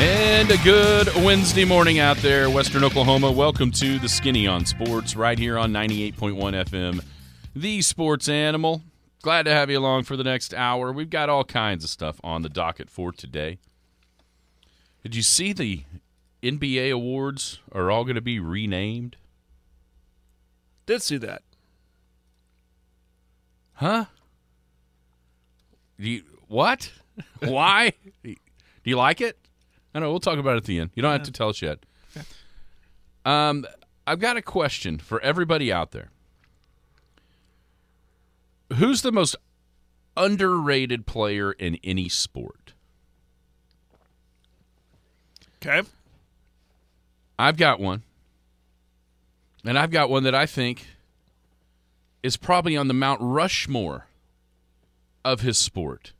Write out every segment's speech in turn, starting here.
And a good Wednesday morning out there, Western Oklahoma. Welcome to the Skinny on Sports, right here on 98.1 FM, the sports animal. Glad to have you along for the next hour. We've got all kinds of stuff on the docket for today. Did you see the NBA awards are all going to be renamed? Did see that. Huh? Do you, what? Why? Do you like it? I know. We'll talk about it at the end. You don't have to tell us yet. Um, I've got a question for everybody out there. Who's the most underrated player in any sport? Okay. I've got one. And I've got one that I think is probably on the Mount Rushmore of his sport.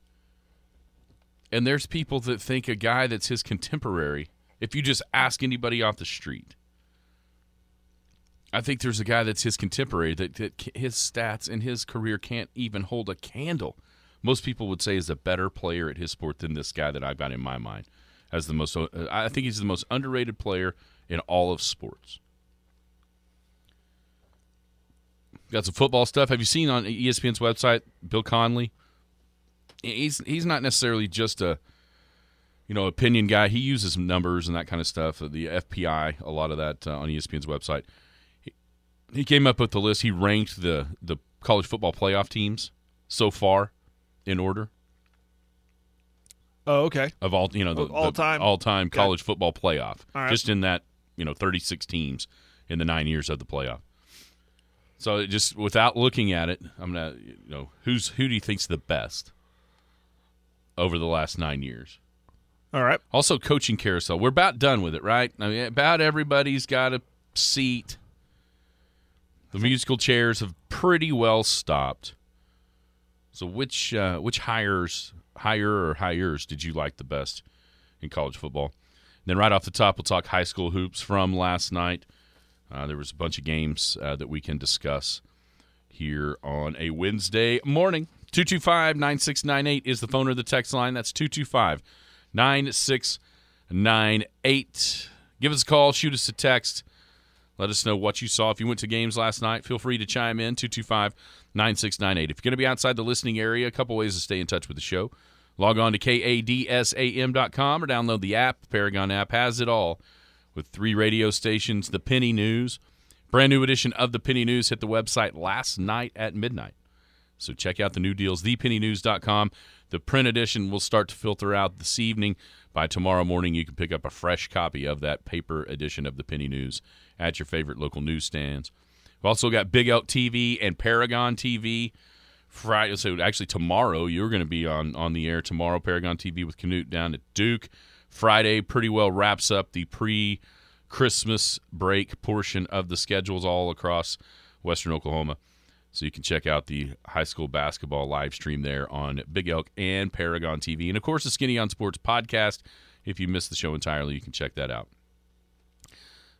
And there's people that think a guy that's his contemporary, if you just ask anybody off the street, I think there's a guy that's his contemporary that, that his stats and his career can't even hold a candle. Most people would say is a better player at his sport than this guy that I've got in my mind as the most. Uh, I think he's the most underrated player in all of sports. Got some football stuff. Have you seen on ESPN's website Bill Connelly? He's he's not necessarily just a you know opinion guy. He uses numbers and that kind of stuff. The FPI, a lot of that uh, on ESPN's website. He, he came up with the list. He ranked the the college football playoff teams so far in order Oh, okay. of all you know the All time? all time Okay. college football playoff. Right. Just in that you know thirty six teams in the nine years of the playoff. So just without looking at it, I'm gonna you know who's who do you think's the best over the last nine years? All right. Also, coaching carousel. We're about done with it, right? I mean, about everybody's got a seat. The musical chairs have pretty well stopped. So, which uh, which hires, hire or hires did you like the best in college football? then, right off the top, we'll talk high school hoops from last night. Uh, there was a bunch of games uh, that we can discuss here on a Wednesday morning. 225 9698 is the phone or the text line. That's 225 9698. Give us a call, shoot us a text. Let us know what you saw. If you went to games last night, feel free to chime in 225 9698. If you're going to be outside the listening area, a couple ways to stay in touch with the show. Log on to kadsam.com or download the app. Paragon app has it all with three radio stations, the Penny News. Brand new edition of the Penny News hit the website last night at midnight. So check out the new deals, thepennynews.com. The print edition will start to filter out this evening. By tomorrow morning, you can pick up a fresh copy of that paper edition of the Penny News at your favorite local newsstands. We've also got Big Elk TV and Paragon TV. Friday, so actually tomorrow you're going to be on on the air tomorrow. Paragon TV with Canute down at Duke. Friday pretty well wraps up the pre Christmas break portion of the schedules all across Western Oklahoma. So you can check out the high school basketball live stream there on Big Elk and Paragon TV. And of course, the Skinny on Sports podcast. If you missed the show entirely, you can check that out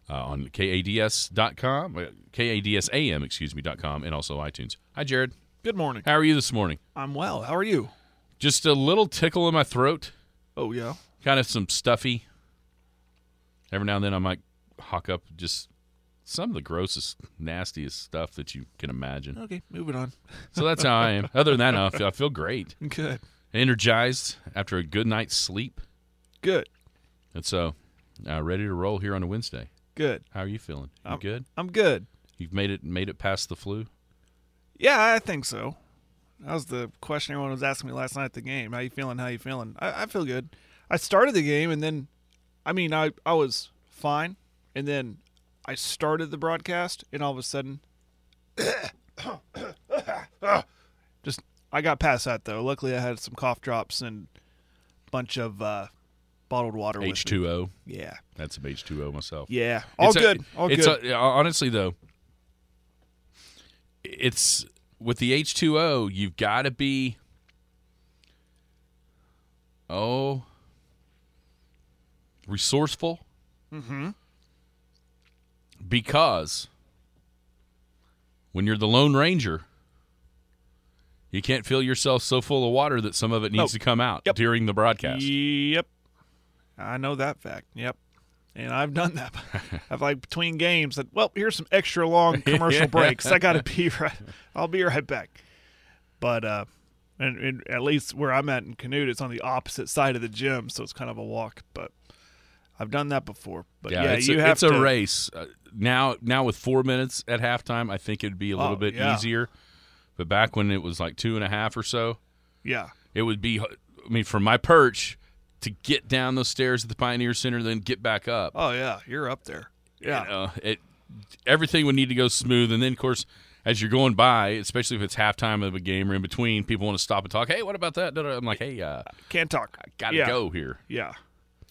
uh, on kads.com, uh, kadsam, excuse me, dot .com, and also iTunes. Hi, Jared. Good morning. How are you this morning? I'm well. How are you? Just a little tickle in my throat, Oh, yeah. kind of some stuffy. Every now and then I might hawk up just some of the grossest, nastiest stuff that you can imagine. Okay, moving on. So that's how I am. Other than that, I feel, I feel great, Good. energized after a good night's sleep, Good. and so uh, ready to roll here on a Wednesday. Good. How are you feeling? You I'm- good? I'm good. You've made it made it past the flu. Yeah, I think so. That was the question everyone was asking me last night at the game. How you feeling? How you feeling? I, I feel good. I started the game and then, I mean, I I was fine, and then I started the broadcast, and all of a sudden, just I got past that though. Luckily, I had some cough drops and a bunch of uh, bottled water. H two O. Yeah, That's some H two O myself. yeah, all It's a- good, all it's good. a- honestly though, it's with the H two O. You've got to be. Oh, resourceful. Mm-hmm. Because when you're the Lone Ranger, you can't fill yourself so full of water that some of it needs to come out Yep. during the broadcast. Yep, I know that fact. Yep, and I've done that. I've like between games that. Well, here's some extra long commercial breaks. I got to be right. I'll be right back. But uh, and, and at least where I'm at in Canute, it's on the opposite side of the gym, so it's kind of a walk. But I've done that before. But yeah, it's, you a, have it's to. a race. Uh, now, now with four minutes at halftime, I think it'd be a little Oh, bit yeah. easier. But back when it was like two and a half or so, Yeah, it would be. I mean, from my perch to get down those stairs at the Pioneer Center, then get back up. Oh yeah, you're up there. Yeah. you know, it everything would need to go smooth. And then, of course, as you're going by, especially if it's halftime of a game or in between, people want to stop and talk. Hey, what about that? I'm like, hey, uh, Can't talk. I gotta yeah. go here. Yeah.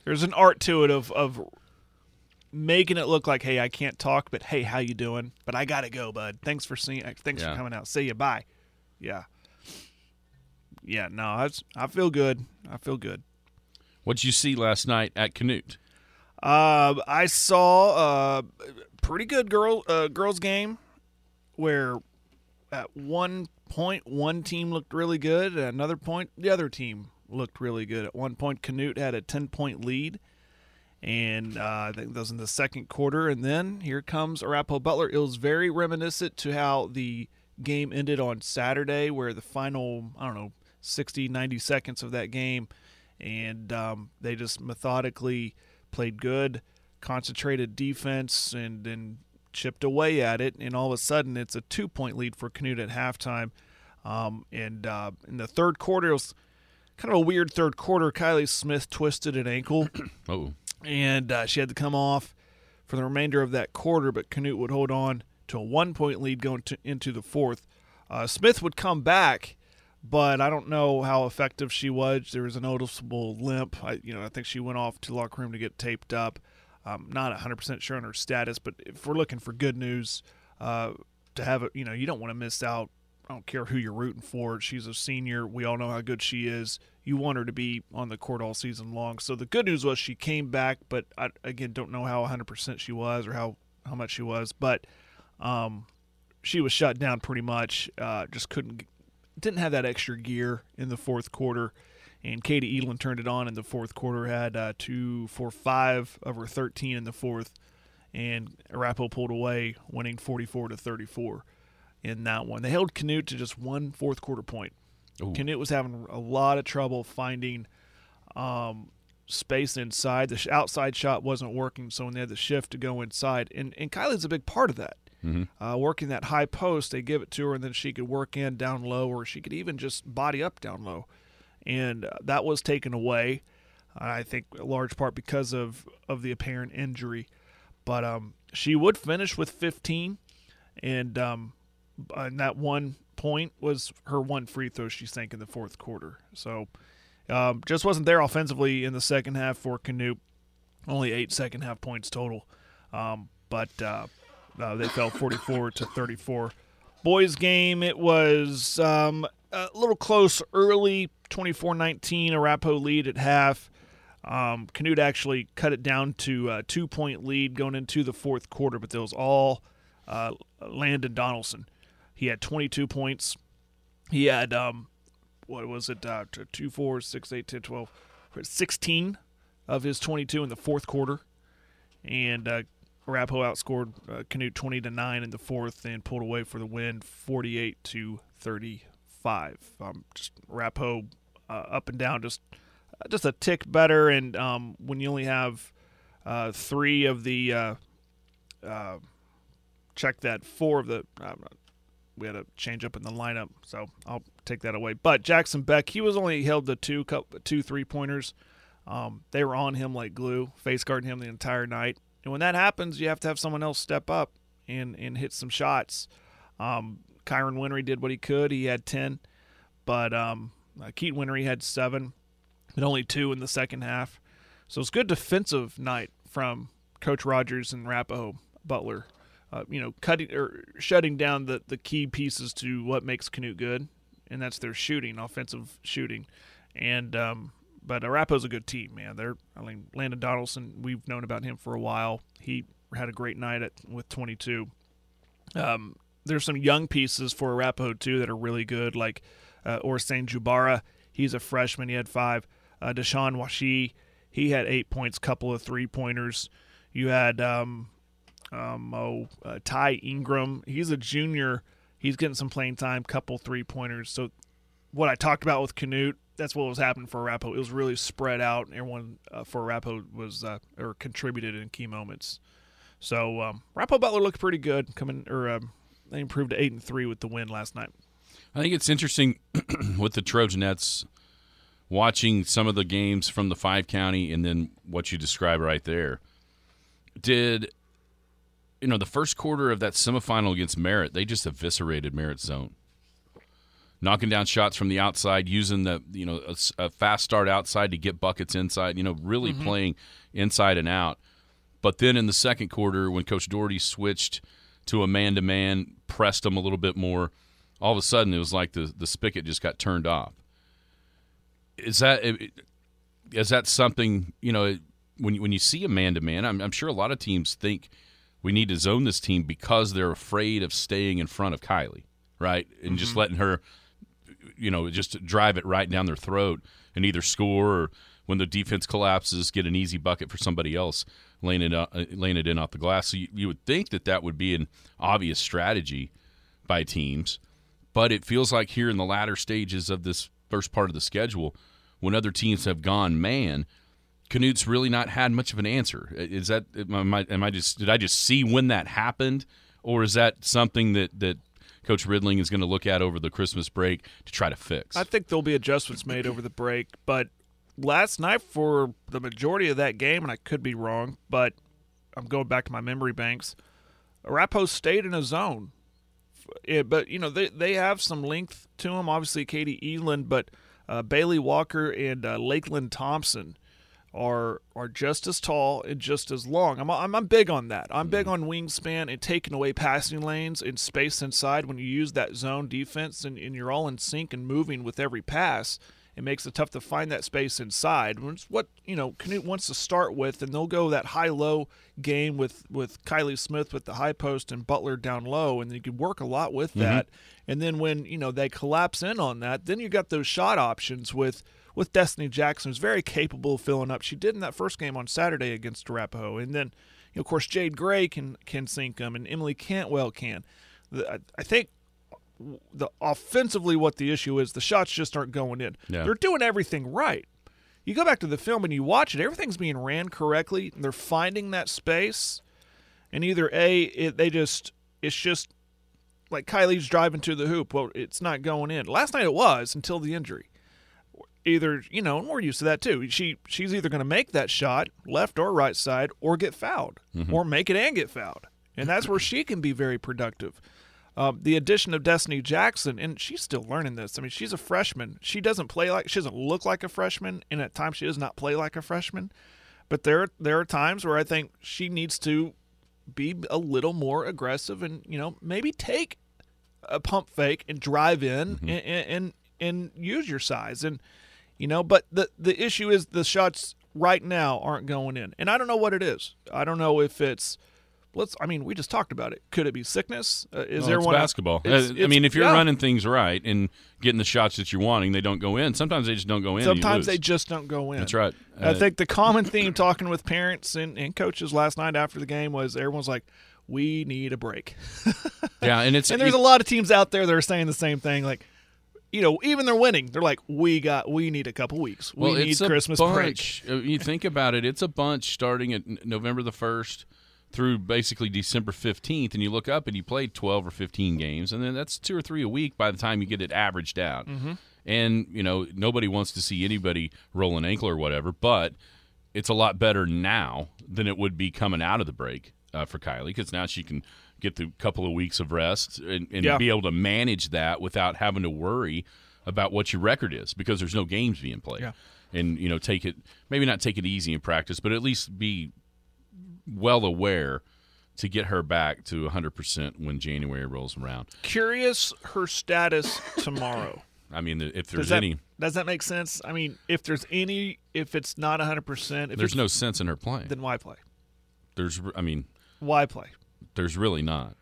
There's an art to it of of making it look like, hey, I can't talk, but hey, how you doing? But I gotta go, bud. Thanks for seeing. Thanks Yeah. for coming out. See you. Bye. Yeah. Yeah. No, I I feel good. I feel good. What'd you see last night at Canute? Uh, I saw a pretty good girl uh, girls game where at one point one team looked really good, at another point the other team looked really good. At one point, Canute had a ten point lead, and uh, I think that was in the second quarter. And then here comes Arapaho Butler. It was very reminiscent to how the game ended on Saturday, where the final I don't know 60, 90 seconds of that game, and um, they just methodically played good, concentrated defense, and then chipped away at it. And all of a sudden, it's a two point lead for Canute at halftime. Um, and uh, in the third quarter, it was kind of a weird third quarter. Kylie Smith twisted an ankle, Oh, and uh, she had to come off for the remainder of that quarter. But Canute would hold on to a one point lead going to, into the fourth. Uh, Smith would come back, but I don't know how effective she was. There was a noticeable limp. I, you know, I think she went off to the locker room to get taped up. Um, not 100% sure on her status, but if we're looking for good news, uh, to have it, you know, you don't want to miss out. I don't care who you're rooting for. She's a senior. We all know how good she is. You want her to be on the court all season long. So the good news was she came back, but I again don't know how 100% she was or how how much she was, but um, she was shut down pretty much. Uh, just couldn't didn't have that extra gear in the fourth quarter. And Katie Edelin turned it on in the fourth quarter, had uh, two, four, five of her 13 in the fourth, and Arapaho pulled away, winning 44 to 34 in that one. They held Canute to just one fourth quarter point. Ooh. Canute was having a lot of trouble finding um, space inside. The sh- outside shot wasn't working, so when they had the shift to go inside, and and Kylie's a big part of that. Uh, working that high post, they give it to her, and then she could work in down low, or she could even just body up down low, and uh, that was taken away. I think a large part because of of the apparent injury, but um, she would finish with 15, and um, and that one point was her one free throw she sank in the fourth quarter. So um, just wasn't there offensively in the second half for Canute. Only eight second half points total, um, but uh, uh, they fell 44 to 34. Boys game, it was um, a little close early, 24-19, Arapaho lead at half. Um, Canute actually cut it down to a two-point lead going into the fourth quarter, but that was all uh, Landon Donaldson. He had 22 points. He had um, what was it? Uh, two, four, six, eight, 10, 12, 16 of his 22 in the fourth quarter, and uh, outscored uh, Canute 20 to nine in the fourth and pulled away for the win, 48 to 35. Um, just Arapaho uh, up and down, just uh, just a tick better. And um, when you only have uh, three of the uh, uh, check that four of the we had a change up in the lineup, so I'll take that away. But Jackson Beck, he was only held the two two three pointers. Um, they were on him like glue, face guarding him the entire night. And when that happens, you have to have someone else step up and and hit some shots. Um, Kyron Winry did what he could. He had ten, but um, uh, Keaton Winry had seven, but only two in the second half. So it's good defensive night from Coach Rogers and Arapaho Butler. Uh, you know, cutting or shutting down the, the key pieces to what makes Canute good, and that's their shooting, offensive shooting. And um, but Arapaho's a good team, man. They're I mean Landon Donaldson, we've known about him for a while. He had a great night at with 22. Um, there's some young pieces for Arapaho too that are really good, like uh, Orsain Jubara. He's a freshman. He had five. Uh, Deshaun Washi, he had eight points, couple of three pointers. You had um, um, oh, uh, Ty Ingram. He's a junior. He's getting some playing time, couple three pointers. So what I talked about with Canute, that's what was happening for Arapaho. It was really spread out. Everyone uh, for Arapaho was uh, or contributed in key moments. So um, Butler looked pretty good. Coming or um, they improved to eight and three with the win last night. I think it's interesting with the Trojanettes watching some of the games from the five county and then what you describe right there. Did you know the first quarter of that semifinal against Merritt? They just eviscerated Merritt's zone, knocking down shots from the outside, using the you know a, a fast start outside to get buckets inside. You know, really mm-hmm. playing inside and out. But then in the second quarter, when Coach Doherty switched to a man to man, pressed them a little bit more, all of a sudden it was like the the spigot just got turned off. Is that is that something you know when you, when you see a man to man? I'm I'm sure a lot of teams think we need to zone this team because they're afraid of staying in front of Kylie, right, and just letting her, you know, just drive it right down their throat and either score or when the defense collapses, get an easy bucket for somebody else laying it uh, laying it in off the glass. So you, you would think that that would be an obvious strategy by teams, but it feels like here in the latter stages of this first part of the schedule, when other teams have gone man, Canute's really not had much of an answer. Is that am I, am I just did I just see when that happened, or is that something that that Coach Ridling is going to look at over the Christmas break to try to fix? I think there'll be adjustments made over the break, but last night for the majority of that game, and I could be wrong, but I'm going back to my memory banks. Arapaho stayed in a zone, it, but you know they they have some length to them. Obviously, Katie Eland, but uh, Bailey Walker and uh, Lakeland Thompson are are just as tall and just as long. I'm, I'm I'm big on that. I'm big mm. on wingspan and taking away passing lanes and space inside when you use that zone defense and, and you're all in sync and moving with every pass. It makes it tough to find that space inside. It's what you know Canute wants to start with, and they'll go that high-low game with with Kylie Smith with the high post and Butler down low, and you can work a lot with mm-hmm. that. And then when you know they collapse in on that, then you got those shot options with with Destiny Jackson, who's very capable of filling up. She did in that first game on Saturday against Arapaho, and then you know, of course Jade Gray can can sink them, and Emily Cantwell can. The, I, I think the offensively what the issue is the shots just aren't going in. Yeah. They're doing everything right. You go back to the film and you watch it, everything's being ran correctly. They're finding that space, and either a it, they just it's just like Kylie's driving to the hoop. Well, it's not going in. Last night it was until the injury. Either you know, and we're used to that too. She she's either going to make that shot, left or right side, or get fouled, or make it and get fouled, and that's where she can be very productive. Um, the addition of Destiny Jackson, and she's still learning this. I mean, she's a freshman. She doesn't play like she doesn't look like a freshman, and at times she does not play like a freshman. But there there are times where I think she needs to be a little more aggressive, and you know maybe take a pump fake and drive in and, and and use your size and you know. But the the issue is the shots right now aren't going in, and I don't know what it is. I don't know if it's let's. I mean, we just talked about it. Could it be sickness? Uh, is Well, there it's one basketball. It's- Uh, I mean, if you're yeah. running things right and getting the shots that you're wanting, they don't go in. Sometimes they just don't go in. Sometimes they just don't go in. That's right. I Uh, think the common theme talking with parents and, and coaches last night after the game was everyone's like, "We need a break." yeah, and it's and there's a lot of teams out there that are saying the same thing. Like, you know, even they're winning, they're like, "We got, we need a couple weeks. We well, need Christmas a break." bunch. Uh, You think about it; it's a bunch starting at November the first through basically December fifteenth, and you look up and you played twelve or fifteen games, and then that's two or three a week by the time you get it averaged out. Mm-hmm. And you know, nobody wants to see anybody roll an ankle or whatever, but it's a lot better now than it would be coming out of the break uh, for Kylie because now she can get the couple of weeks of rest and, and Yeah. be able to manage that without having to worry about what your record is because there's no games being played. Yeah. and you know take it maybe not take it easy in practice, but at least be well aware to get her back to 100% when January rolls around. Curious her status tomorrow. I mean, if Does there's that, any, does that make sense? I mean, if there's any, if it's not 100%, if there's no sense in her playing. then why play? There's, I mean, Why play? There's really not.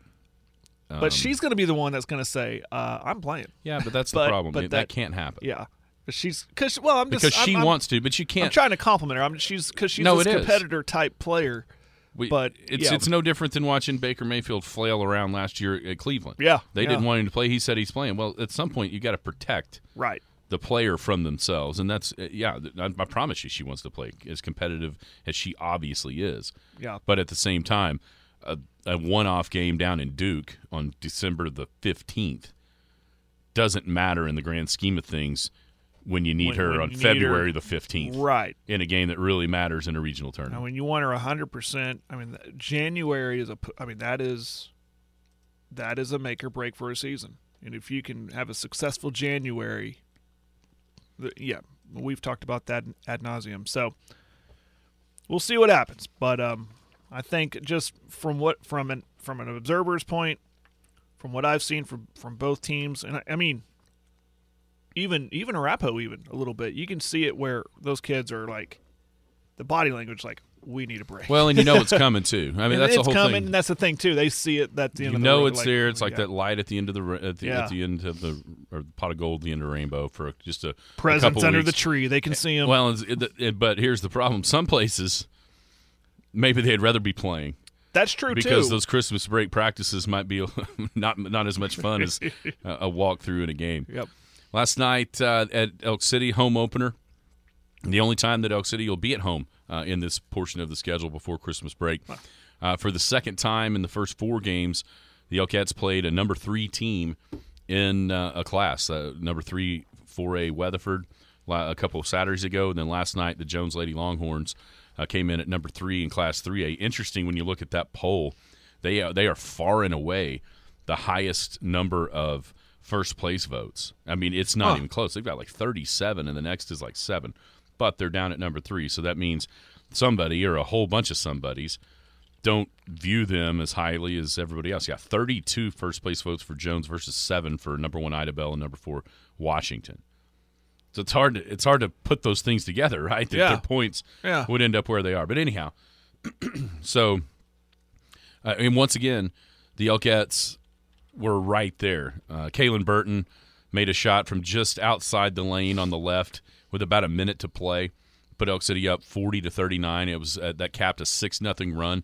Um, But she's going to be the one that's going to say, uh, "I'm playing." Yeah, but that's But- the problem. but that, that- can't happen. Yeah, but she's because well, I'm just because she I'm- wants to, but you can't. I'm trying to compliment her. I'm she's because she's No, it is. competitor type player. We- But, it's yeah. it's no different than watching Baker Mayfield flail around last year at Cleveland. Yeah, they yeah. didn't want him to play. He said he's playing. Well, at some point you got to protect Right. the player from themselves, and that's uh, yeah. I, I promise you, she wants to play as competitive as she obviously is. Yeah. But at the same time, a, a one-off game down in Duke on December the fifteenth doesn't matter in the grand scheme of things when you need When- her when on February her- the fifteenth Right. in a game that really matters in a regional tournament. Now, when you want her 100, percent I mean, January is a I mean, that is that is a make or break for a season. And if you can have a successful January, the, yeah, we've talked about that ad nauseum. So we'll see what happens. But um, I think just from what from an from an observer's point, from what I've seen from from both teams, and I, I mean, even even Arapaho, even a little bit, you can see it where those kids are like, the body language, like we need a break. Well, and you know it's coming too. I mean, And that's the whole coming, thing. and that's the thing too. They see it. That the end you of the know it's like, there. It's like that light at the end of the at the, Yeah. at the end of the or the pot of gold the end of the rainbow for just a a presents couple under weeks. the tree. They can see them. Well, it- but here's the problem: some places maybe they'd rather be playing that's true too. because too. those Christmas break practices might be not not as much fun as a, walk through in a game. Yep. Last night uh, at Elk City home opener, the only time that Elk City will be at home uh, in this portion of the schedule before Christmas break. Uh, for the second time in the first four games, the Elkettes played a number three team in uh, a class. Uh, number three, 4A Weatherford, a couple of Saturdays ago, and then last night the Jones Lady Longhorns uh, came in at number three in Class 3A. Interesting when you look at that poll, they are, they are far and away the highest number of first place votes. I mean, it's not Huh. even close. They've got like 37, and the next is like seven, but they're down at number three. So that means somebody or a whole bunch of somebodies don't view them as highly as everybody else. Yeah, 32 first place votes for Jones versus seven for number one Idabel and number four Washington. So it's hard to it's hard to put those things together, right? That Yeah. their points Yeah. would end up where they are. But anyhow, so uh, and once again, the Elkettes were right there. Uh, Kalen Burton made a shot from just outside the lane on the left with about a minute to play. Put Elk City up forty to thirty nine. It was uh, that capped a six nothing run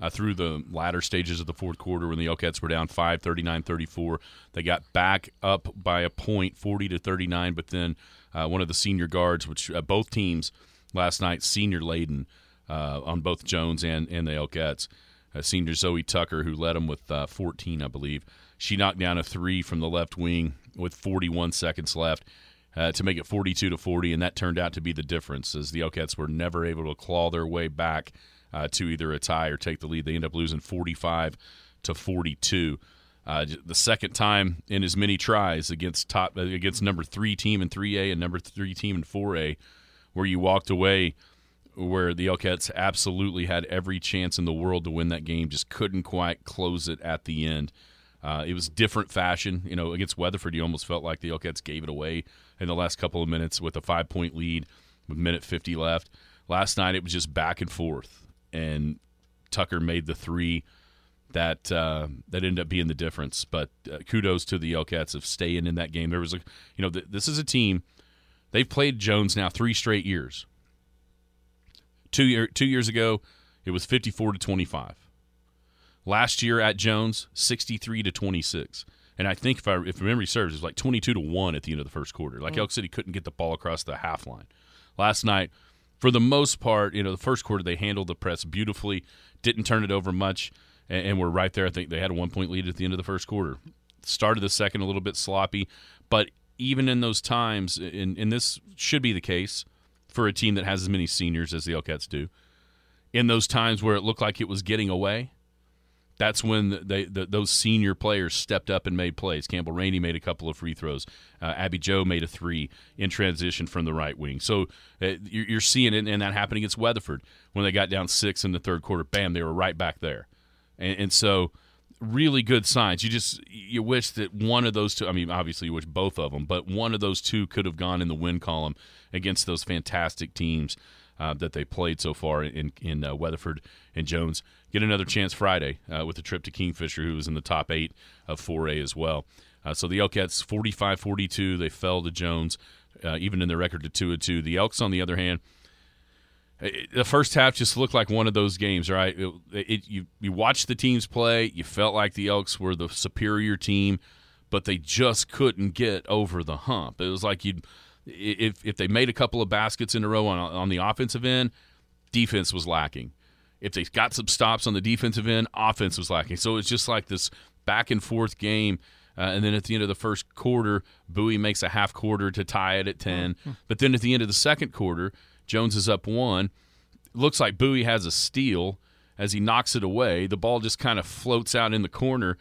uh, through the latter stages of the fourth quarter when the Elkettes were down 5 39-34. They got back up by a point, forty to thirty nine. But then uh, one of the senior guards, which uh, both teams last night, senior laden uh, on both Jones and and the Elkettes. Uh, senior Zoe Tucker, who led them with uh, 14, I believe. She knocked down a three from the left wing with 41 seconds left uh, to make it 42 to 40, and that turned out to be the difference, as the Elkettes were never able to claw their way back uh, to either a tie or take the lead. They end up losing 45 to 42. Uh, the second time in as many tries against top uh, against number three team in 3A and number three team in 4A, where you walked away where the Elkettes absolutely had every chance in the world to win that game, just couldn't quite close it at the end. Uh, it was different fashion. You know, against Weatherford, you almost felt like the Elkettes gave it away in the last couple of minutes with a five point lead with minute 50 left. Last night, it was just back and forth, and Tucker made the three that uh, that ended up being the difference. But uh, kudos to the Elkettes of staying in that game. There was a, you know, th- this is a team. They've played Jones now three straight years. Two year two years ago, it was fifty four to twenty five. Last year at Jones, sixty three to twenty six. And I think if I if memory serves, it was like twenty two to one at the end of the first quarter. Like Elk City couldn't get the ball across the half line. Last night, for the most part, you know, the first quarter they handled the press beautifully, didn't turn it over much, and, and were right there. I think they had a one point lead at the end of the first quarter. Started the second a little bit sloppy, but even in those times, and, and this should be the case for a team that has as many seniors as the Elkettes do, in those times where it looked like it was getting away, that's when they the, those senior players stepped up and made plays. Campbell Rainey made a couple of free throws. Uh, Abby Joe made a three in transition from the right wing. So uh, you're seeing it, and that happened against Weatherford when they got down six in the third quarter. Bam, they were right back there, and, and so really good signs. You just you wish that one of those two. I mean, obviously you wish both of them, but one of those two could have gone in the win column against those fantastic teams uh, that they played so far in in uh, Weatherford and Jones get another chance Friday uh, with a trip to Kingfisher, who was in the top eight of 4A as well. Uh, so the Elkettes 45 42, they fell to Jones, uh, even in their record to 2 and 2. The Elks, on the other hand, it, the first half just looked like one of those games, right? It, it, you, you watched the teams play, you felt like the Elks were the superior team, but they just couldn't get over the hump. It was like you'd. If, if they made a couple of baskets in a row on, on the offensive end, defense was lacking if they got some stops on the defensive end, offense was lacking. So it's just like this back and forth game. Uh, and then at the end of the first quarter, Bowie makes a half quarter to tie it at 10. Mm-hmm. But then at the end of the second quarter, Jones is up one. Looks like Bowie has a steal as he knocks it away. The ball just kind of floats out in the corner,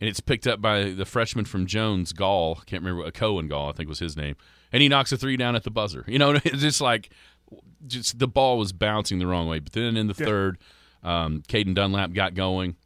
and it's picked up by the freshman from Jones, Gall. Can't remember, a Cohen Gall, I think was his name. And he knocks a three down at the buzzer. You know, it's just like just the ball was bouncing the wrong way. But then in the yeah. third, um, Caden Dunlap got going.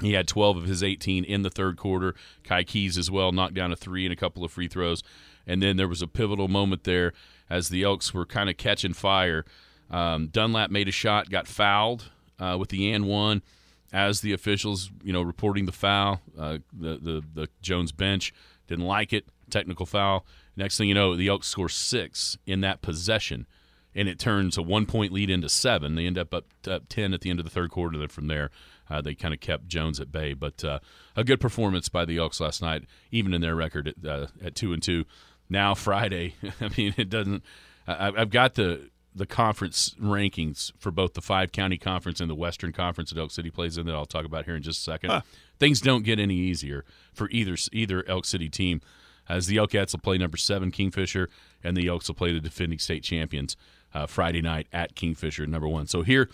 He had 12 of his 18 in the third quarter. Kai Keys as well knocked down a three and a couple of free throws. And then there was a pivotal moment there as the Elks were kind of catching fire. Um, Dunlap made a shot, got fouled uh, with the and one. As the officials, you know, reporting the foul, uh, the, the the Jones bench didn't like it. Technical foul. Next thing you know, the Elks score six in that possession and it turns a one point lead into seven. They end up up, up 10 at the end of the third quarter. Then from there, uh, they kind of kept Jones at bay. But uh, a good performance by the Elks last night, even in their record at, uh, at two and two. Now Friday, I mean, it doesn't. I, I've got the the conference rankings for both the five county conference and the Western Conference that Elk City plays in that I'll talk about here in just a second. Huh. Things don't get any easier for either either Elk City team, as the Elkettes will play number seven Kingfisher and the Elks will play the defending state champions uh, Friday night at Kingfisher, number one. So here,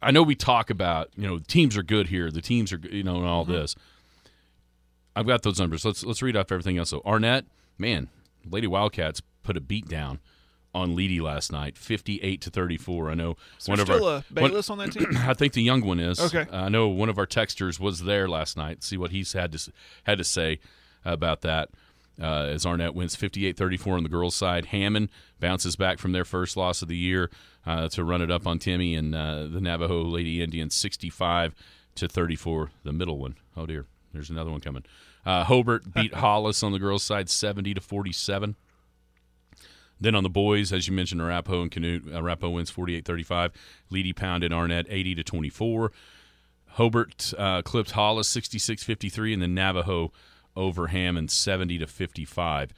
I know we talk about you know teams are good here, the teams are you know and all mm-hmm. this. I've got those numbers. Let's let's read off everything else. So Arnett, man, Lady Wildcats put a beat down on Leedey last night, fifty-eight to thirty-four. I know so one of still our a Bayless one, on that team. I think the young one is. Okay. Uh, I know one of our texters was there last night. See what he's had to had to say about that uh, as Arnett wins 58-34 on the girls' side. Hammond bounces back from their first loss of the year uh, to run it up on Timmy and uh, the Navajo Lady Indians 65 to 34. The middle one. Oh dear, there's another one coming. Uh, Hobart beat Hollis on the girls' side 70 to 47. Then on the boys, as you mentioned, Arapaho and Canute. Arapaho wins 48-35. Leedey pounded Arnett 80 to 24. Hobart uh, clipped Hollis 66-53, and then Navajo over Hammond 70 to 55.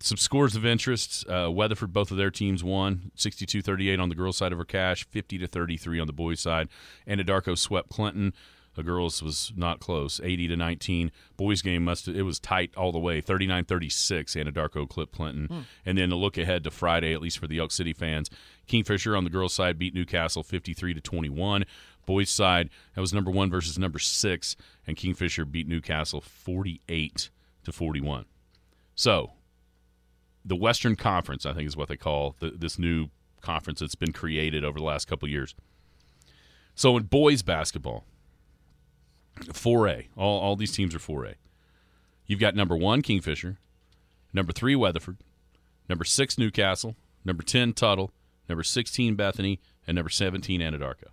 Some scores of interest. Uh, Weatherford, both of their teams won 62 38 on the girls' side over Cache, 50 to 33 on the boys' side. Anadarko swept Clinton. The girls was not close, 80 to 19. Boys game must it was tight all the way, 39-36. Anadarko clipped Clinton. Hmm. And then a look ahead to Friday, at least for the Elk City fans. Kingfisher on the girls' side beat Newcastle 53 to 21. Boys side, that was number one versus number six, and Kingfisher beat Newcastle 48 to 41. So, the Western Conference, I think, is what they call the, this new conference that's been created over the last couple years. So, in boys basketball, 4A, all, all these teams are 4A. You've got number one, Kingfisher, number three, Weatherford, number six, Newcastle, number 10, Tuttle, number 16, Bethany, and number 17, Anadarko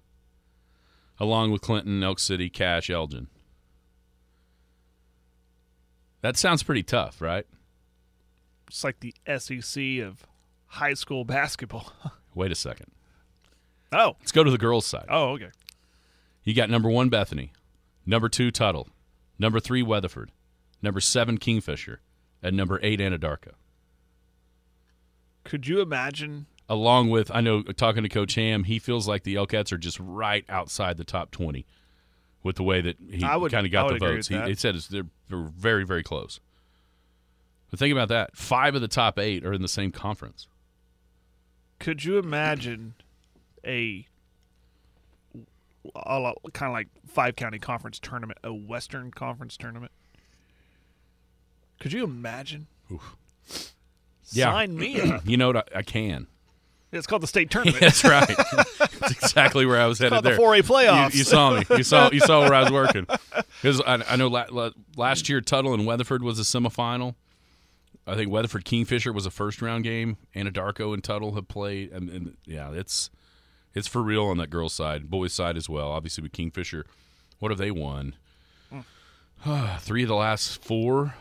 along with Clinton, Elk City, Cache, Elgin. That sounds pretty tough, right? It's like the SEC of high school basketball. Wait a second. Oh. Let's go to the girls' side. Oh, okay. You got number one, Bethany, number two, Tuttle, number three, Weatherford, number seven, Kingfisher, and number eight, Anadarko. Could you imagine along with I know talking to Coach Ham, he feels like the Elkettes are just right outside the top twenty with the way that he kind of got the votes. He, he, said they're, they're very very close. But think about that: five of the top eight are in the same conference. Could you imagine a a lot, kind of like five county conference tournament, a Western Conference tournament. Could you imagine? Yeah. Sign me up. You know what? I, I can. It's called the state tournament. That's right. That's exactly where I was headed called the there. 4A playoffs. You, you saw me. You saw you saw where I was working. Because I, I know la, la, last year Tuttle and Weatherford was a semifinal. I think Weatherford Kingfisher was a first round game. Anadarko and Tuttle have played, and, and yeah, it's it's for real on that girls' side, boys' side as well. Obviously with Kingfisher, what have they won? Three of the last four,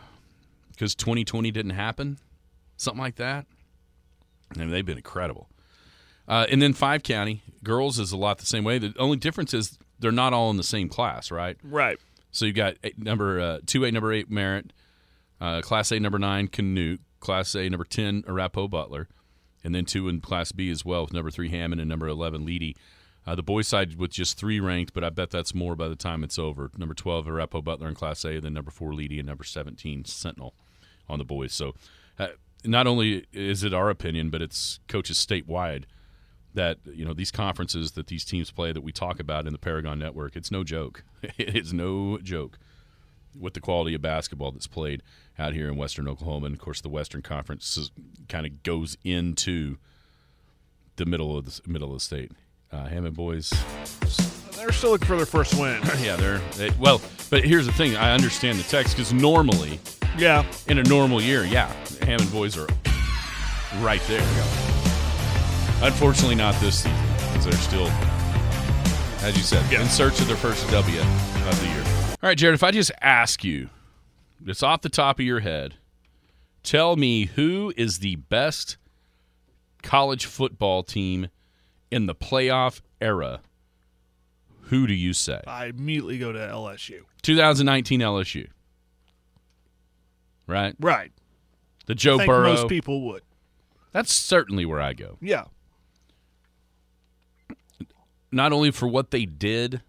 because 2020 didn't happen, something like that. I mean, they've been incredible. Uh, and then five county girls is a lot the same way. The only difference is they're not all in the same class, right? right. So you've got eight, number uh, two A, number eight Merritt, uh, Class A number nine Canute, Class A number ten Arapaho Butler, and then two in Class B as well with number three Hammond and number eleven Leedey. Uh, the boys side with just three ranked, but I bet that's more by the time it's over. Number twelve Arapaho Butler in Class A, then number four Leedey, and number seventeen Sentinel on the boys. So uh, not only is it our opinion, but it's coaches statewide that you know these conferences that these teams play that we talk about in the Paragon Network. It's no joke. It is no joke with the quality of basketball that's played out here in Western Oklahoma. And of course, the Western Conference kind of goes into the middle of the middle of the state. Uh, Hammond boys, They're still looking for their first win. yeah, they're they, well. But here's the thing: I understand the text because normally yeah. in a normal year, yeah, Hammond boys are right there. Unfortunately, not this season because they're still, as you said, in search of their first W of the year. All right, Jared, if I just ask you, it's off the top of your head, tell me who is the best college football team in the playoff era. Who do you say? I immediately go to LSU. 2019 LSU. Right? Right. The Joe Burrow. most people would. That's certainly where I go. Yeah. Not only for what they did,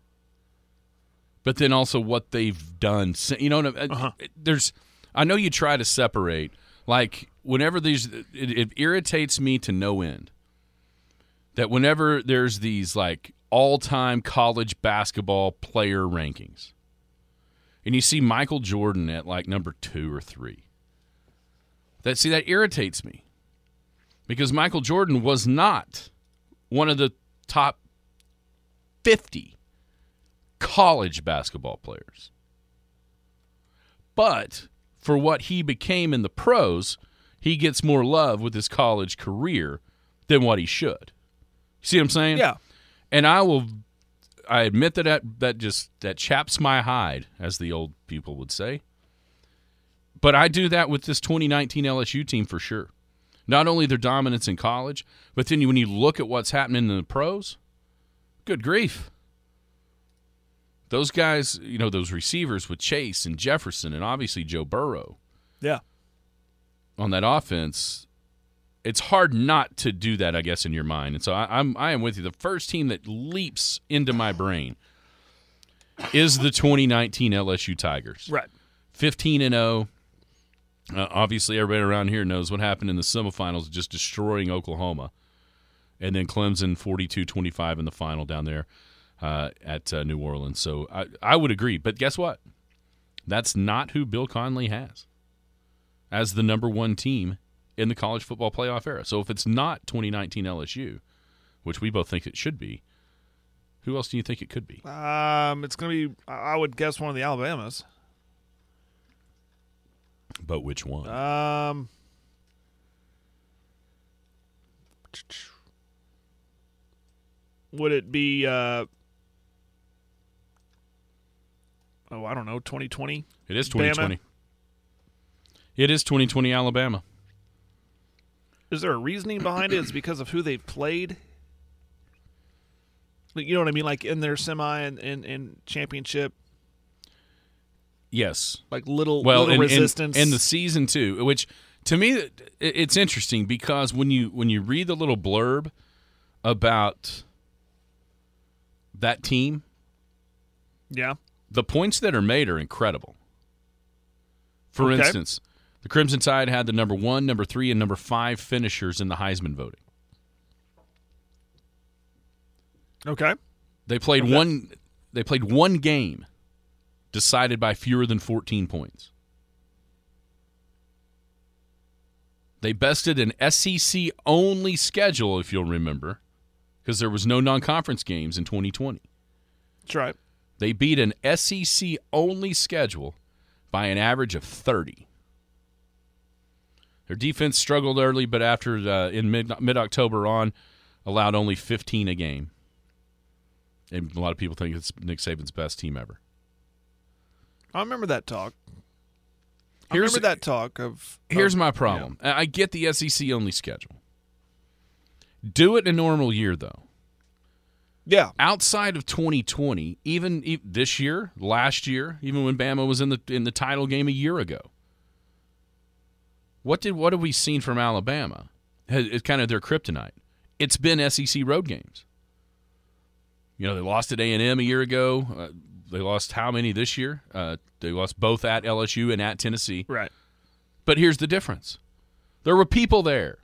but then also what they've done. You know, Uh-huh. there's. I know you try to separate. Like whenever these, it, it irritates me to no end. That whenever there's these like all-time college basketball player rankings, and you see Michael Jordan at like number two or three. That see that irritates me because Michael Jordan was not one of the top 50 college basketball players. But for what he became in the pros, he gets more love with his college career than what he should. See what I'm saying? Yeah. And I will I admit that that, that just that chaps my hide, as the old people would say. But I do that with this 2019 LSU team for sure. Not only their dominance in college, but then when you look at what's happening in the pros, good grief. Those guys, you know, those receivers with Chase and Jefferson and obviously Joe Burrow Yeah. on that offense, it's hard not to do that, I guess, in your mind. And so I, I'm I am with you. The first team that leaps into my brain is the 2019 LSU Tigers. Right. 15 and 0. Uh, obviously, everybody around here knows what happened in the semifinals, just destroying Oklahoma, and then Clemson 42-25 in the final down there uh, at uh, New Orleans. So I, I would agree, but guess what? That's not who Bill Connelly has as the number one team in the college football playoff era. So if it's not 2019 LSU, which we both think it should be, who else do you think it could be? Um, it's gonna be. I I would guess one of the Alabamas. But which one? Um. Would it be? Uh, oh, I don't know. Twenty twenty. It is Bama? 2020. It is 2020 Alabama. Is there a reasoning behind it? It's because of who they've played. You know what I mean? Like in their semi and, and, and championship, Yes. like little Well, little and, and- resistance. and the season two, which to me it's interesting because when you when you read the little blurb about that team, yeah, the points that are made are incredible. For Okay. instance, the Crimson Tide had the number one, number three, and number five finishers in the Heisman voting. okay, They played one. They played one game, decided by fewer than 14 points. They bested an SEC only schedule, if you'll remember, because there was no non-conference games in 2020. That's right. They beat an SEC only schedule by an average of 30. Their defense struggled early, but after uh, in mid mid October on, allowed only 15 a game. And a lot of people think it's Nick Saban's best team ever. I remember that talk. I Here's- remember that talk of. Here's of- my problem. I I get the SEC only schedule. Do it in a normal year though. Yeah. outside of 2020, even e- this year, last year, even when Bama was in the in the title game a year ago, what did what have we seen from Alabama? It's kind of their kryptonite. It's been SEC road games. You know, they lost at A and M a year ago. Uh, they lost how many this year? Uh, they lost both at LSU and at Tennessee. Right. But here's the difference: there were people there.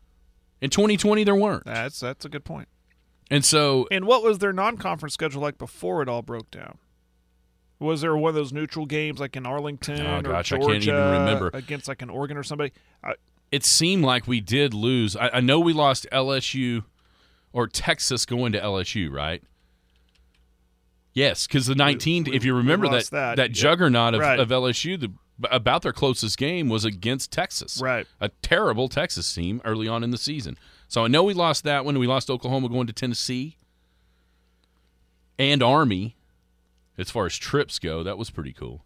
In 2020, there weren't, That's that's a good point. And so And what was their non-conference schedule like before it all broke down? Was there one of those neutral games like in Arlington Oh, or gosh, I Georgia can't even remember. against like an Oregon or somebody? I, it seemed like we did lose. I, I know we lost LSU or Texas going to LSU, right? Yes, because the 19, we- if you remember that, that, that, juggernaut of, Right. of LSU, the, about their closest game was against Texas. Right. A terrible Texas team early on in the season. So I know we lost that one. We lost Oklahoma going to Tennessee and Army. As far as trips go, that was pretty cool.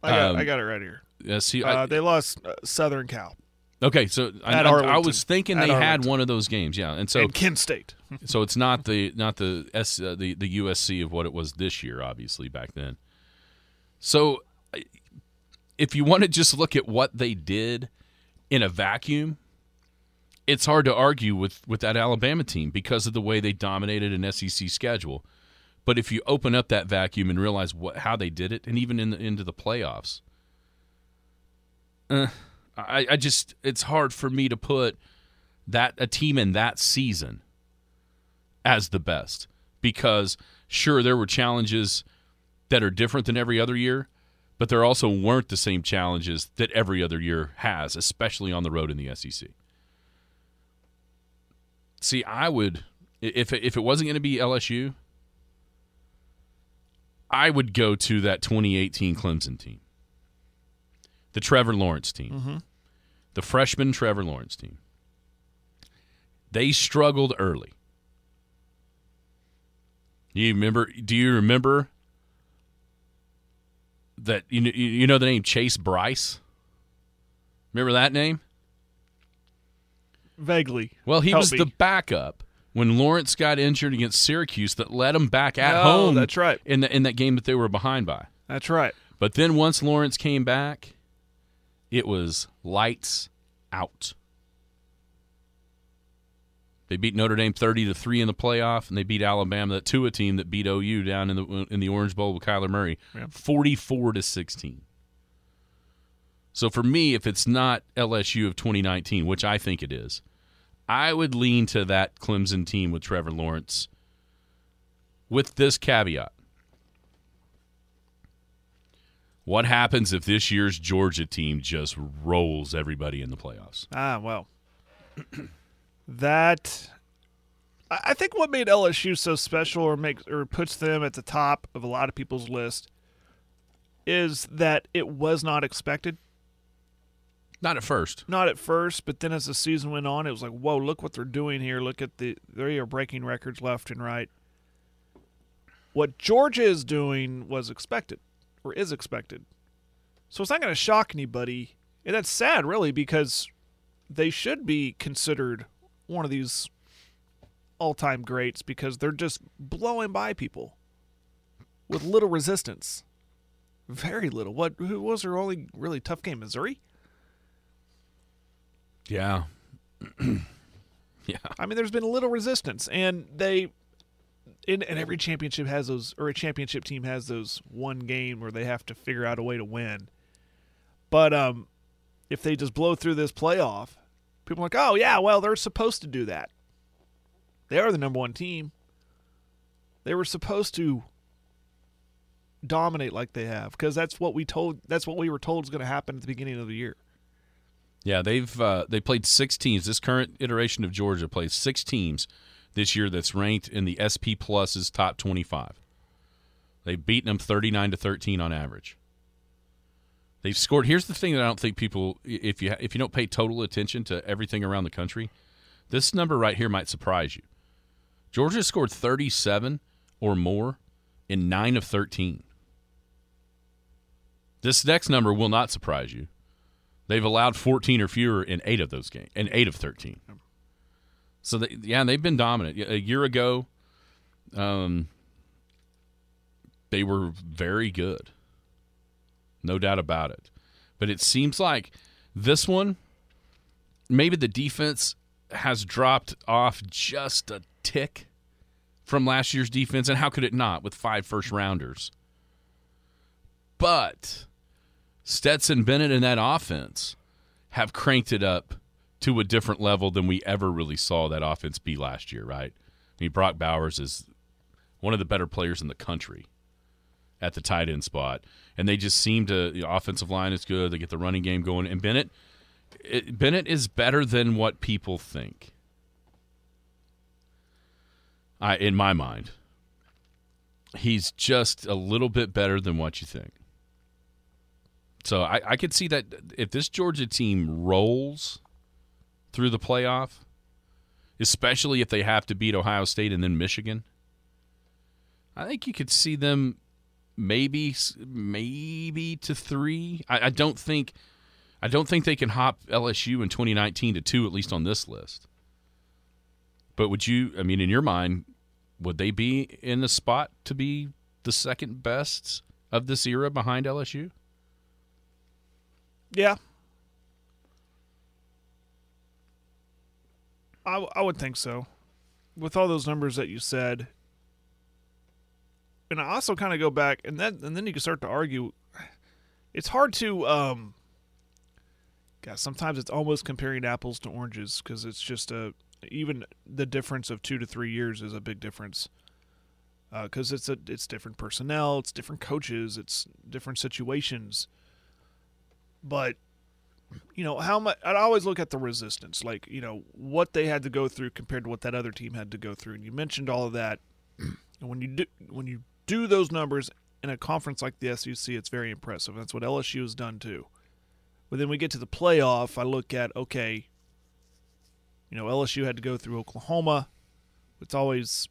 I got Um, I got it right here. Yeah, see, I- Uh, they lost uh, Southern Cal okay, so I, I- was thinking At they had one of those games, yeah, and so and Kent State. So it's not the not the S uh, the the USC of what it was this year, obviously back then. So if you want to just look at what they did in a vacuum, it's hard to argue with with that Alabama team because of the way they dominated an SEC schedule. But if you open up that vacuum and realize what how they did it, and even in the, into the playoffs, uh, I, I just it's hard for me to put that a team in that season as the best because sure there were challenges that are different than every other year but there also weren't the same challenges that every other year has especially on the road in the SEC see I would if it, if it wasn't going to be LSU I would go to that 2018 Clemson team the Trevor Lawrence team mm-hmm. the freshman Trevor Lawrence team they struggled early you remember? Do you remember that you you know the name Chase Brice? Remember that name? Vaguely. Well, he Help was me. the backup when Lawrence got injured against Syracuse that led him back at Oh, home. that's right. In the in that game that they were behind by. That's right. But then once Lawrence came back, it was lights out. They beat Notre Dame thirty to three in the playoff, and they beat Alabama, that Tua team that beat OU down in the in the Orange Bowl with Kyler Murray, Yeah. forty four to sixteen. So for me, if it's not LSU of twenty nineteen, which I think it is, I would lean to that Clemson team with Trevor Lawrence. With this caveat, what happens if this year's Georgia team just rolls everybody in the playoffs? Ah, well. that I think what made LSU so special or makes or puts them at the top of a lot of people's list is that it was not expected. Not at first. Not at first, but then as the season went on, it was like, whoa, look what they're doing here. Look at the they are breaking records left and right. What Georgia is doing was expected or is expected. So it's not going to shock anybody. And that's sad, really, because they should be considered one of these all time greats because they're just blowing by people with little resistance. Very little. What who was their only really tough game? Missouri? Yeah. yeah. I mean, there's been a little resistance, and they, in, and every championship has those, or a championship team has those one game where they have to figure out a way to win. But um, if they just blow through this playoff, people are like, oh yeah, well they're supposed to do that. They are the number one team. they were supposed to dominate like they have because that's what we told that's what we were told was going to happen at the beginning of the year. Yeah, they've uh, they played six teams. This current iteration of Georgia plays six teams this year that's ranked in the SP Plus's top twenty five. They've beaten them thirty nine to thirteen on average. They've scored. Here's the thing that I don't think people, if you if you don't pay total attention to everything around the country, this number right here might surprise you. Georgia scored 37 or more in nine of 13. This next number will not surprise you. They've allowed 14 or fewer in eight of those games, in eight of 13. So, they, yeah, they've been dominant. A year ago, um, they were very good. No doubt about it. But it seems like this one, maybe the defense has dropped off just a tick from last year's defense. And how could it not with five first rounders? But Stetson Bennett and that offense have cranked it up to a different level than we ever really saw that offense be last year, right? I mean, Brock Bowers is one of the better players in the country at the tight end spot, and they just seem to the offensive line is good. They get the running game going, and Bennett it, Bennett is better than what people think. I, in my mind, he's just a little bit better than what you think. So I, I could see that if this Georgia team rolls through the playoff, especially if they have to beat Ohio State and then Michigan, I think you could see them maybe maybe to three. I, I don't think I don't think they can hop LSU in 2019 to two at least on this list. But would you? I mean, in your mind, would they be in the spot to be the second best of this era behind LSU? Yeah. I, I would think so. With all those numbers that you said, and I also kind of go back, and then and then you can start to argue. It's hard to, um, God, sometimes it's almost comparing apples to oranges because it's just a even the difference of two to three years is a big difference. Because uh, it's a it's different personnel, it's different coaches, it's different situations. But you know how much I'd always look at the resistance, like you know what they had to go through compared to what that other team had to go through. And you mentioned all of that. And when you do when you do those numbers in a conference like the SEC, it's very impressive. That's what LSU has done too. But then we get to the playoff, I look at okay, you know, LSU had to go through Oklahoma. It's always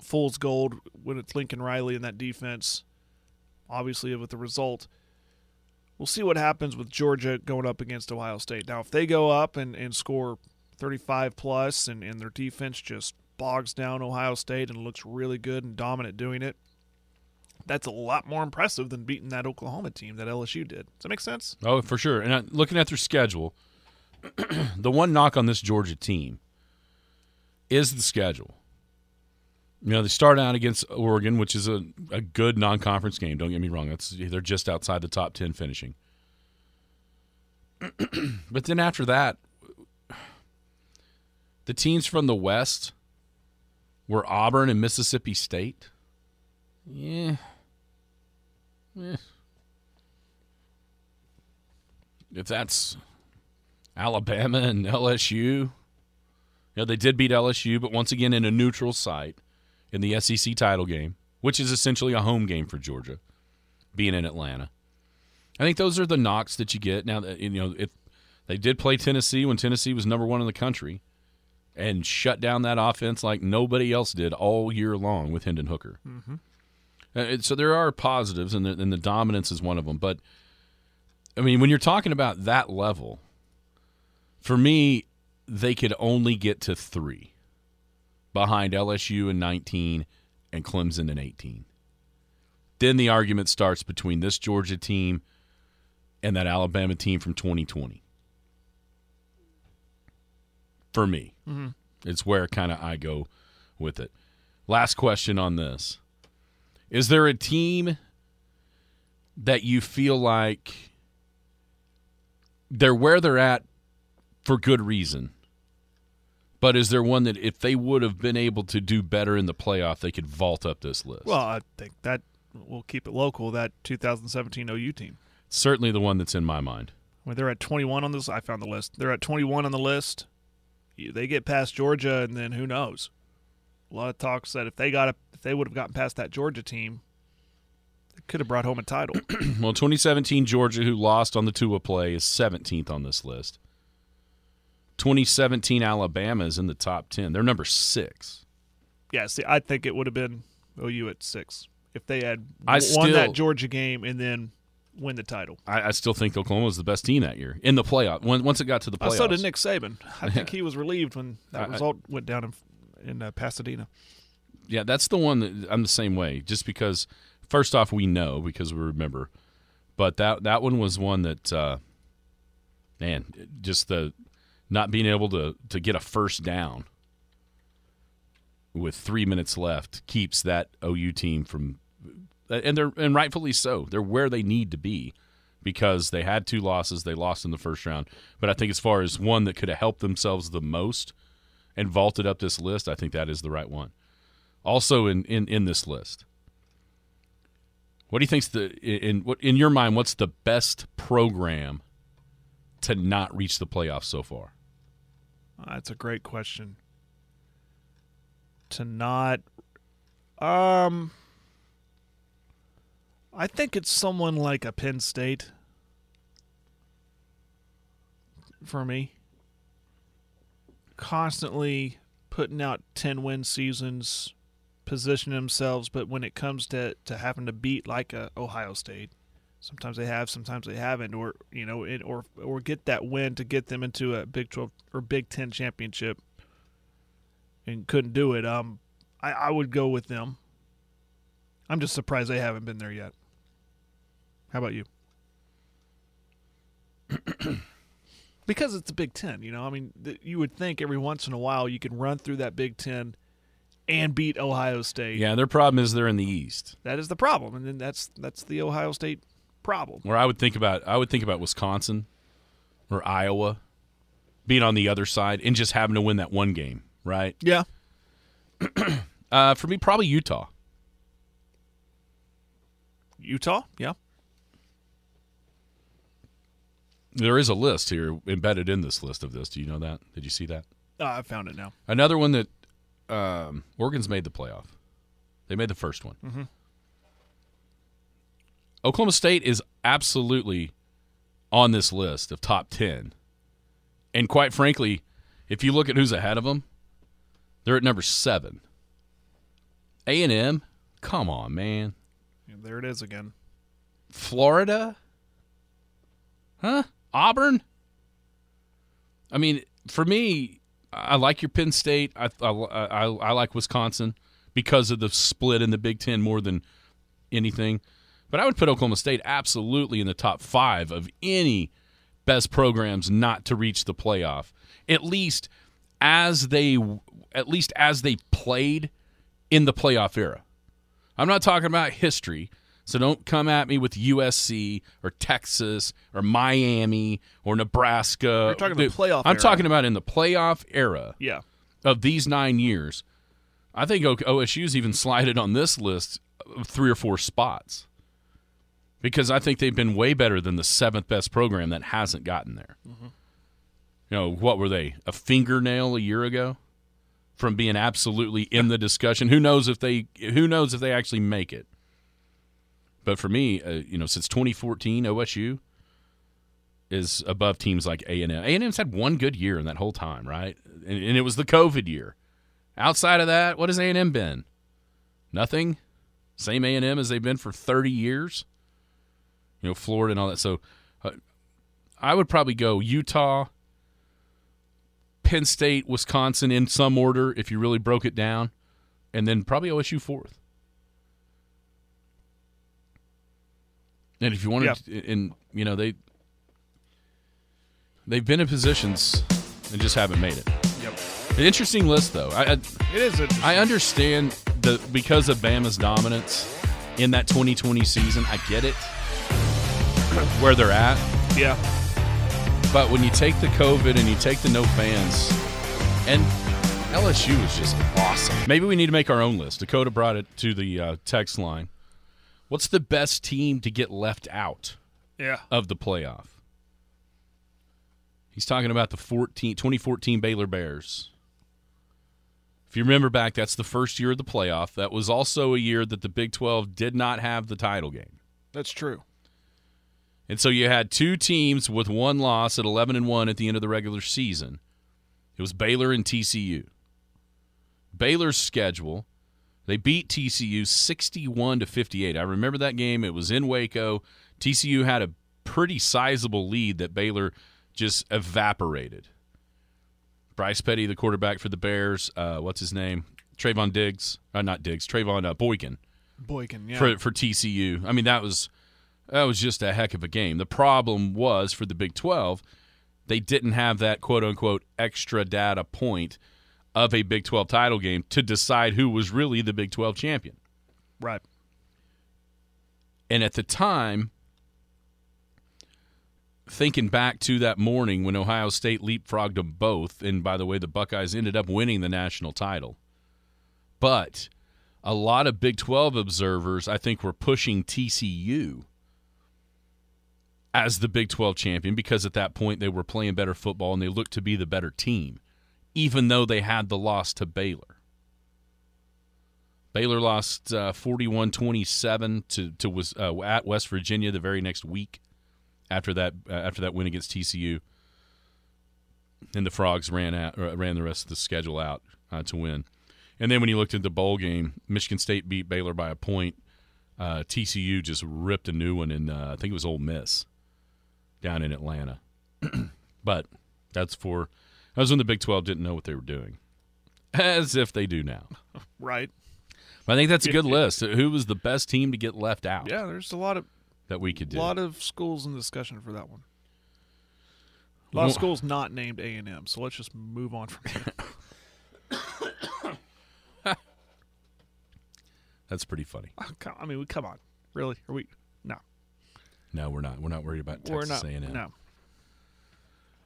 fool's gold when it's Lincoln Riley in that defense. Obviously, with the result, we'll see what happens with Georgia going up against Ohio State. Now, if they go up and, and score 35 plus and, and their defense just bogs down Ohio State and looks really good and dominant doing it, that's a lot more impressive than beating that Oklahoma team that LSU did. Does that make sense? Oh, for sure. And uh, looking at their schedule, the one knock on this Georgia team is the schedule. You know, they start out against Oregon, which is a, a good non conference game. Don't get me wrong. That's they're just outside the top ten finishing. but then after that, the teams from the West were Auburn and Mississippi State. Yeah. yeah. If that's Alabama and LSU, you know, they did beat LSU, but once again in a neutral site in the SEC title game, which is essentially a home game for Georgia, being in Atlanta. I think those are the knocks that you get. Now, that you know, if they did play Tennessee when Tennessee was number one in the country, and shut down that offense like nobody else did all year long with Hendon Hooker. Mm-hmm. Uh, so there are positives, and the, and the dominance is one of them. But I mean, when you're talking about that level, for me, they could only get to three behind LSU in 19 and Clemson in 18. Then the argument starts between this Georgia team and that Alabama team from 2020 for me. Mm-hmm. It's where kind of I go with it. Last question on this. Is there a team that you feel like they're where they're at for good reason, But is there one that if they would have been able to do better in the playoff, they could vault up this list? Well, I think that we'll keep it local. That 2017 OU team. certainly the one that's in my mind. Well, they're at 21 on this. I found the list. They're at 21 on the list. They get past Georgia, and then who knows? A lot of talks that if they got a, if they would have gotten past that Georgia team, they could have brought home a title. Well, 2017 Georgia, who lost on the Tua play, is 17th on this list. 2017 Alabama is in the top 10. They're number six. yeah, see, I think it would have been OU at six if they had I won still- that Georgia game and then win the title. I, I still think Oklahoma was the best team that year in the playoff. When, once it got to the playoffs, so did Nick Saban. I think he was relieved when that I- result went down in, in uh, Pasadena. Yeah, that's the one that I'm the same way. Just because, first off, we know because we remember, but that that one was one that, uh, man, just the not being able to to get a first down with three minutes left keeps that OU team from, and they're and rightfully so. They're where they need to be because they had two losses. They lost in the first round, but I think as far as one that could have helped themselves the most and vaulted up this list, I think that is the right one also in, in, in this list. What do you think's the in what in your mind? What's the best program to not reach the playoffs so far? That's a great question. To not, um, I think it's someone like a Penn State. For me, constantly putting out ten win seasons, position themselves, but when it comes to to having to beat like a Ohio State, sometimes they have, sometimes they haven't, or you know, it, or or get that win to get them into a Big Twelve or Big Ten championship, and couldn't do it. Um, I, I would go with them. I'm just surprised they haven't been there yet. How about you? because it's the Big Ten, you know. I mean, th- you would think every once in a while you can run through that Big Ten and beat Ohio State. Yeah, their problem is they're in the East. that is the problem, and then that's that's the Ohio State problem. Where I would think about I would think about Wisconsin or Iowa being on the other side and just having to win that one game, right? Yeah, Uh, for me, probably Utah. Utah. Yeah, There is a list here embedded in this list of this. Do you know that? Did you see that? uh, I found it now. Another one that um, Oregon's made the playoff. They made the first one. Mm-hmm. Oklahoma State is absolutely on this list of top 10. And quite frankly, if you look at who's ahead of them, they're at number 7. A&M, come on, man. Yeah, there it is again. Florida? Huh? Auburn? I mean, for me, I like your Penn State. I, I, I, I like Wisconsin because of the split in the Big Ten more than anything. But I would put Oklahoma State absolutely in the top five of any best programs not to reach the playoff. At least as they, at least as they played in the playoff era. I'm not talking about history. So don't come at me with USC or Texas or Miami or Nebraska. You're talking the playoff I'm era. talking about in the playoff era Yeah, of these nine years. I think OSU's even slided on this list three or four spots because I think they've been way better than the seventh best program that hasn't gotten there. Mm-hmm. You know, what were they? A fingernail a year ago from being absolutely in the discussion. Who knows if they who knows if they actually make it. But for me, uh, you know, since 2014, OSU is above teams like A&M. A&M's had one good year in that whole time, right? And, and it was the COVID year. Outside of that, what has A&M been? Nothing. Same A&M as they've been for 30 years. You know, Florida and all that. So uh, I would probably go Utah, Penn State, Wisconsin in some order if you really broke it down, and then probably OSU fourth. And if you wanted, to, and you know they they've been in positions and just haven't made it. Yep. An interesting list, though. I, I It is. I understand the because of Bama's dominance in that 2020 season. I get it where they're at, yeah. but when you take the COVID and you take the no fans, and LSU is just awesome. Maybe we need to make our own list. Dakota brought it to the uh, text line. What's the best team to get left out Yeah. of the playoff? He's talking about the 14, 2014 Baylor Bears. If you remember back, that's the first year of the playoff. That was also a year that the Big 12 did not have the title game. That's true. And so you had two teams with one loss at 11 and 1 at the end of the regular season. It was Baylor and TCU. Baylor's schedule, they beat TCU 61 to 58. I remember that game. It was in Waco. TCU had a pretty sizable lead that Baylor just evaporated. Bryce Petty, the quarterback for the Bears, uh, what's his name? Trayvon Diggs, uh, not Diggs, Trevone uh, Boykin Boykin, yeah. for for TCU. I mean, that was that was just a heck of a game. The problem was for the Big 12, they didn't have that quote unquote extra data point of a Big 12 title game to decide who was really the Big 12 champion. right. And at the time, thinking back to that morning when Ohio State leapfrogged them both, and by the way, the Buckeyes ended up winning the national title. But a lot of Big 12 observers, I think, were pushing TCU as the Big 12 champion because at that point they were playing better football and they looked to be the better team, even though they had the loss to Baylor. Baylor lost uh, 41-27 to to was uh, at West Virginia the very next week after that uh, after that win against TCU. And the Frogs ran out uh, ran the rest of the schedule out uh, to win. And then when you looked at the bowl game, Michigan State beat Baylor by a point. Uh, TCU just ripped a new one in uh, I think it was Ole Miss down in Atlanta. but that's for that was when the Big 12 didn't know what they were doing. As if they do now. Right. I think that's a good list. Who was the best team to get left out Yeah, there's a lot of that we could do? A lot of schools in discussion for that one. A lot of schools not named A and M, so let's just move on from there. that's pretty funny. I mean, we come on, really? Are we? No, No, we're not. We're not worried about we're Texas not. A&M. No,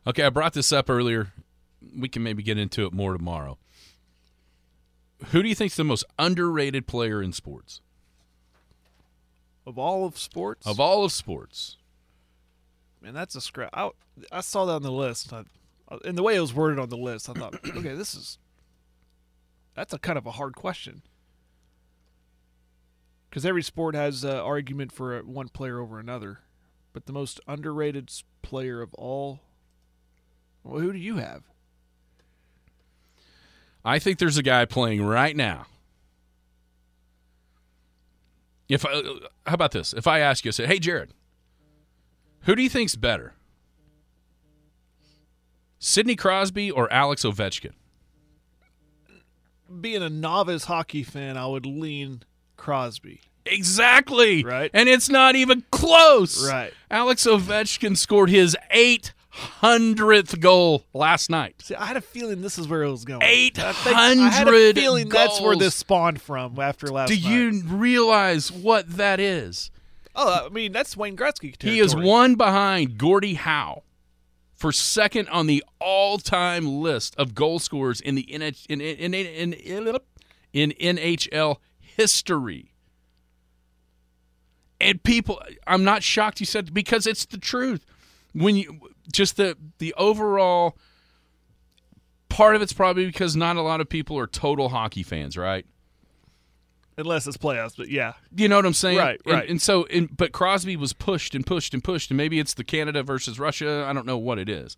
Okay, I brought this up earlier. We can maybe get into it more tomorrow. Who do you think's the most underrated player in sports? of all of sports, Of all of sports. man, that's a scrap. I, I saw that on the list, I, and the way it was worded on the list, I thought, okay, this is that's a kind of a hard question because every sport has an argument for uh, one player over another, but the most underrated player of all, well, who do you have? I think there's a guy playing right now. If I, how about this? If I ask you, I say, "Hey, Jared, who do you think's better, Sidney Crosby or Alex Ovechkin?" Being a novice hockey fan, I would lean Crosby. Exactly. Right. And it's not even close. Right. Alex Ovechkin scored his 800th goal last night. See, I had a feeling this is where it was going. Eight I think- I had a feeling that's where this spawned from after last Do night. you realize what that is? Oh, I mean, that's Wayne Gretzky. Territory. He is one behind Gordie Howe for second on the all-time list of goal scorers in the NH- in in in, in, in NHL history. And people, I'm not shocked you said because it's the truth. When you just the the overall part of it's probably because not a lot of people are total hockey fans, right? Unless it's playoffs, but yeah. You know what I'm saying? Right, And- right. And, so, and, but Crosby was pushed and pushed and pushed, and maybe it's the Canada versus Russia. I don't know what it is.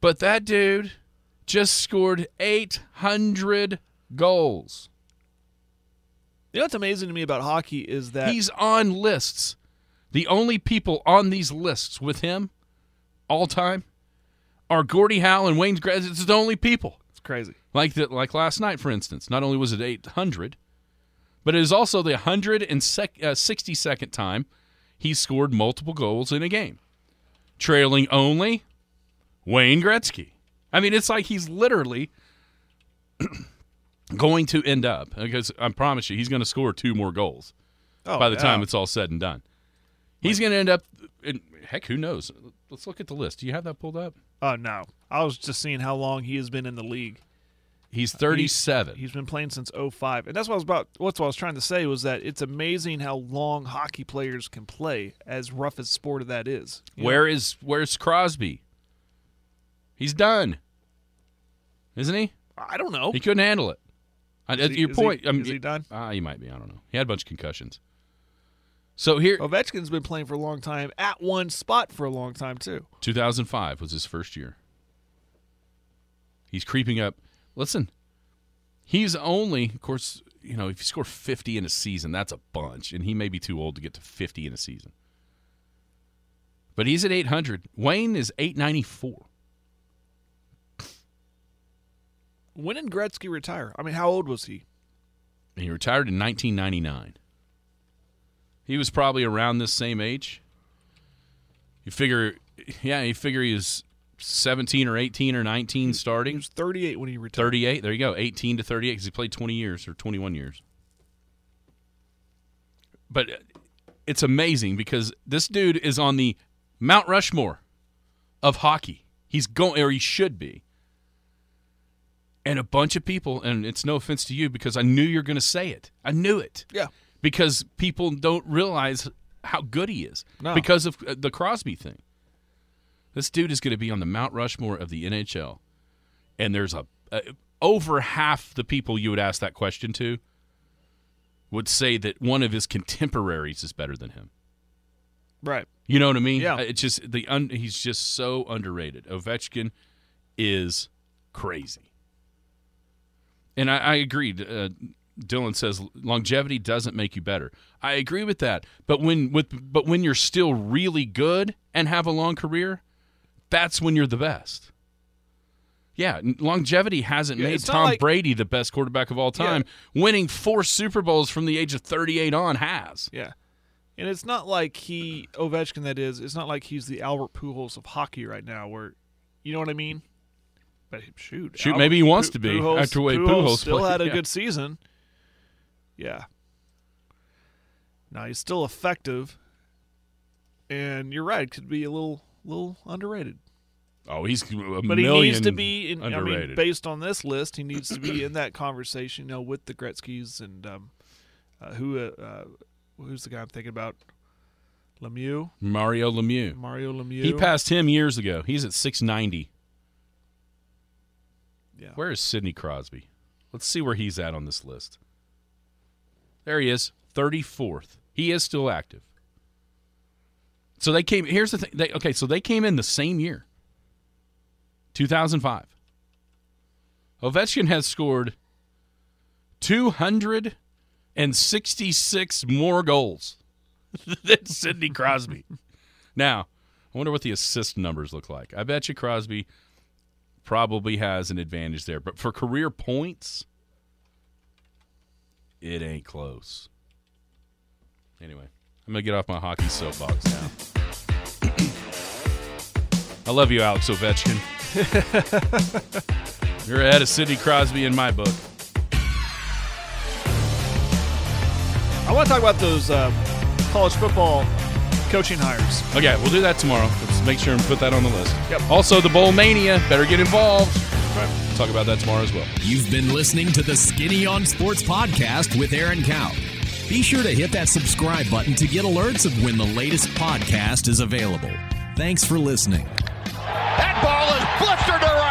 But that dude just scored 800 goals. You know what's amazing to me about hockey is that He's on lists. The only people on these lists with him all time are Gordie Howe and Wayne Gretzky. It's the only people. it's crazy. Like the, like last night, for instance. Not only was it 800, but it is also the 162nd uh, time he scored multiple goals in a game, trailing only Wayne Gretzky. I mean, it's like he's literally going to end up because I promise you, he's going to score two more goals Oh, by the yeah. time it's all said and done. He's going to end up. In, heck, who knows? Let's look at the list. Do you have that pulled up? Oh no, I was just seeing how long he has been in the league. He's uh, 37. He's been playing since 05. And that's what I was about what's what I was trying to say was that it's amazing how long hockey players can play as rough as sport of that is. You know? Where is where's Crosby? He's done. Isn't he? I don't know. He couldn't handle it. I- Is At he- your is he- point, I mean, is he done? Ah, he might be. I don't know. He had a bunch of concussions. So here, Ovechkin's been playing for a long time at one spot for a long time too. 2005 was his first year. He's creeping up. Listen, he's only, of course, you know, if you score 50 in a season, that's a bunch, and he may be too old to get to 50 in a season. But he's at 800. Wayne is 894. When did Gretzky retire? I mean, how old was he? He retired in 1999. He was probably around this same age. You figure, yeah, you figure he was 17 or 18 or 19 starting. He was 38 when he retired. 38. There you go. 18 to 38 because he played 20 years or 21 years. But uh, it's amazing because this dude is on the Mount Rushmore of hockey. He's going, or he should be. And a bunch of people, and it's no offense to you because I knew you're going to say it. I knew it Yeah. because people don't realize how good he is No. because of uh, the Crosby thing. This dude is going to be on the Mount Rushmore of the NHL, and there's a, a over half the people you would ask that question to would say that one of his contemporaries is better than him. Right. You know what I mean? Yeah. It's just the un, he's just so underrated. Ovechkin is crazy, and I, I agreed. Uh, Dylan says longevity doesn't make you better. I agree with that. But when with but when you're still really good and have a long career, that's when you're the best. Yeah, longevity hasn't Yeah, made Tom like- Brady the best quarterback of all time. Winning four Super Bowls from the age of 38 on has. Yeah. And it's not like he Ovechkin that is. It's not like he's the Albert Pujols of hockey right now, where you know what I mean. But shoot, Shoot, maybe he wants to be Pujols, after way Pujols Pujols still played, had a yeah. good season. Yeah. Now he's still effective, and you're right. Could be a little little underrated. Oh, he's a But he needs to be. In, I mean, underrated. based on this list, he needs to be in that conversation. You know, with the Gretzky's and um, uh, who uh, uh, who's the guy I'm thinking about? Lemieux, Mario Lemieux. Mario Lemieux. He passed him years ago. He's at 690. Yeah. Where is Sidney Crosby? Let's see where he's at on this list. There he is, 34th. He is still active. So they came. Here's the thing. They, okay, so they came in the same year, 2005. Ovechkin has scored 266 more goals than Sidney Crosby. now, I wonder what the assist numbers look like. I bet you Crosby probably has an advantage there, but for career points, it ain't close. Anyway, I'm gonna get off my hockey soapbox now. I love you, Alex Ovechkin. You're ahead of Sidney Crosby in my book. I want to talk about those um, college football coaching hires. Okay, we'll do that tomorrow. Let's make sure and put that on the list. Yep. Also, the Bowl Mania. Better get involved. Right. Talk about that tomorrow as well. You've been listening to the Skinny on Sports podcast with Aaron Cow. Be sure to hit that subscribe button to get alerts of when the latest podcast is available. Thanks for listening. That ball is blistered.